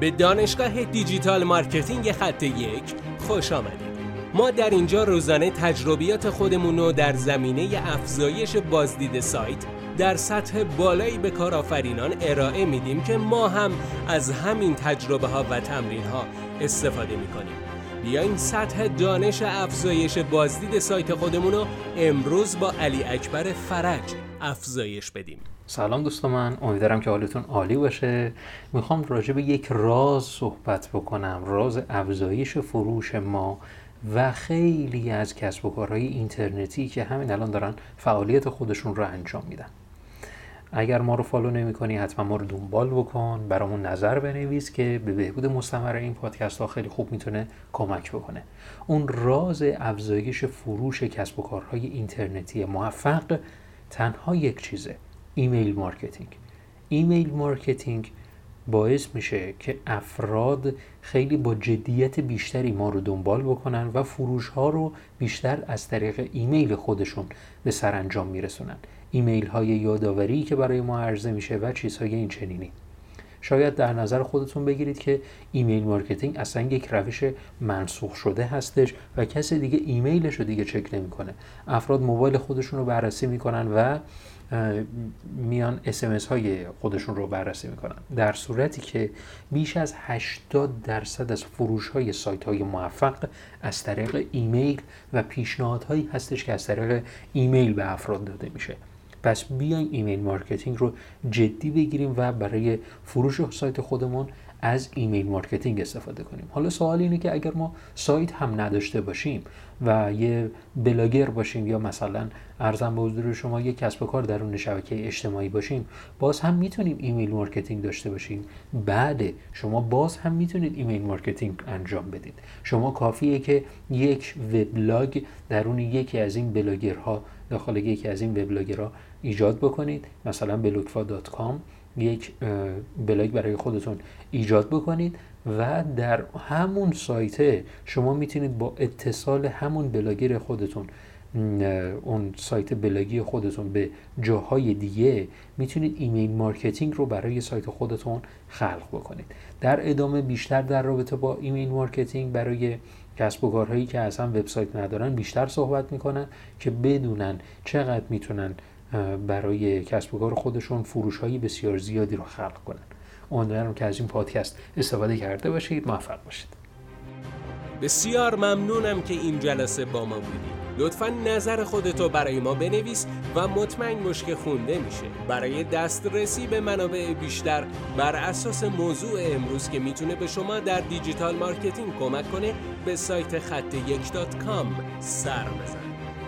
به دانشگاه digital marketing خط یک خوش آمدید. ما در اینجا روزانه تجربیات خودمون رو در زمینه افزایش بازدید سایت در سطح بالایی به کارآفرینان ارائه میدیم که ما هم از همین تجربه ها و تمرین ها استفاده می‌کنیم. بیاین سطح دانش افزایش بازدید سایت خودمون رو امروز با علی اکبر فرج افزایش بدیم. سلام دوستان من امیدوارم که حالتون عالی باشه. می‌خوام راجع به یک راز صحبت بکنم راز افزایش فروش ما و خیلی از کسب و کارهای اینترنتی که همین الان دارن فعالیت خودشون رو انجام میدن. اگر ما رو فالو نمی کنی حتما ما رو دنبال بکن. برامون نظر بنویس که به بهبود مستمر این پادکست ها خیلی خوب می‌تونه کمک بکنه. اون راز افزایش فروش کسب و کارهای اینترنتی موفق تنها یک چیزه email marketing. email marketing باعث میشه که افراد خیلی با جدیت بیشتری ما رو دنبال بکنن و فروش ها رو بیشتر از طریق ایمیل خودشون به سرانجام میرسونن. ایمیل های یادآوری که برای ما عرضه میشه و چیزهای این چنینی. شاید در نظر خودتون بگیرید که email marketing اصلا یک روش منسوخ شده هستش و کسی دیگه ایمیلش رو دیگه چک نمی‌کنه. افراد موبایل خودشون رو بررسی می‌کنن و میان اسمس های خودشون رو بررسی می‌کنن. در صورتی که بیش از 80 درصد از فروش های سایت های موفق از طریق ایمیل و پیشنهادهایی هستش که از طریق ایمیل به افراد داده میشه. پس بیاین email marketing رو جدی بگیریم و برای فروش سایت خودمون از email marketing استفاده کنیم. حالا سوال اینه که اگر ما سایت هم نداشته باشیم و یه بلاگر باشیم یا مثلا عرضم به حضور شما یه کسب و کار درون شبکه اجتماعی باشیم باز هم می‌تونیم email marketing داشته باشیم. بعد شما باز هم می‌تونید email marketing انجام بدید. شما کافیه که یک وبلاگ درون یکی از این بلاگرها داخل یکی از این وبلاگرها ایجاد بکنید. مثلا بلاگفا.com یک بلاگ برای خودتون ایجاد بکنید و در همون سایت شما می‌تونید با اتصال همون بلاگر خودتون اون سایت بلاگی خودتون به جاهای دیگه می‌تونید email marketing رو برای سایت خودتون خلق بکنید. در ادامه بیشتر در رابطه با email marketing برای کسب و کارهایی که اصلا وبسایت ندارن بیشتر صحبت می‌کنن که بدونن چقدر می‌تونن برای کسب و کار خودشون فروش هایی بسیار زیادی رو خلق کنن. امیدوارم که از این پادکست استفاده کرده باشید. موفق باشید. بسیار ممنونم که این جلسه با ما بودید لطفا نظر خودتو برای ما بنویس و مطمئن باش که خونده میشه. برای دسترسی به منابع بیشتر بر اساس موضوع امروز که می‌تونه به شما در digital marketing کمک کنه به سایت خط یک سر بزن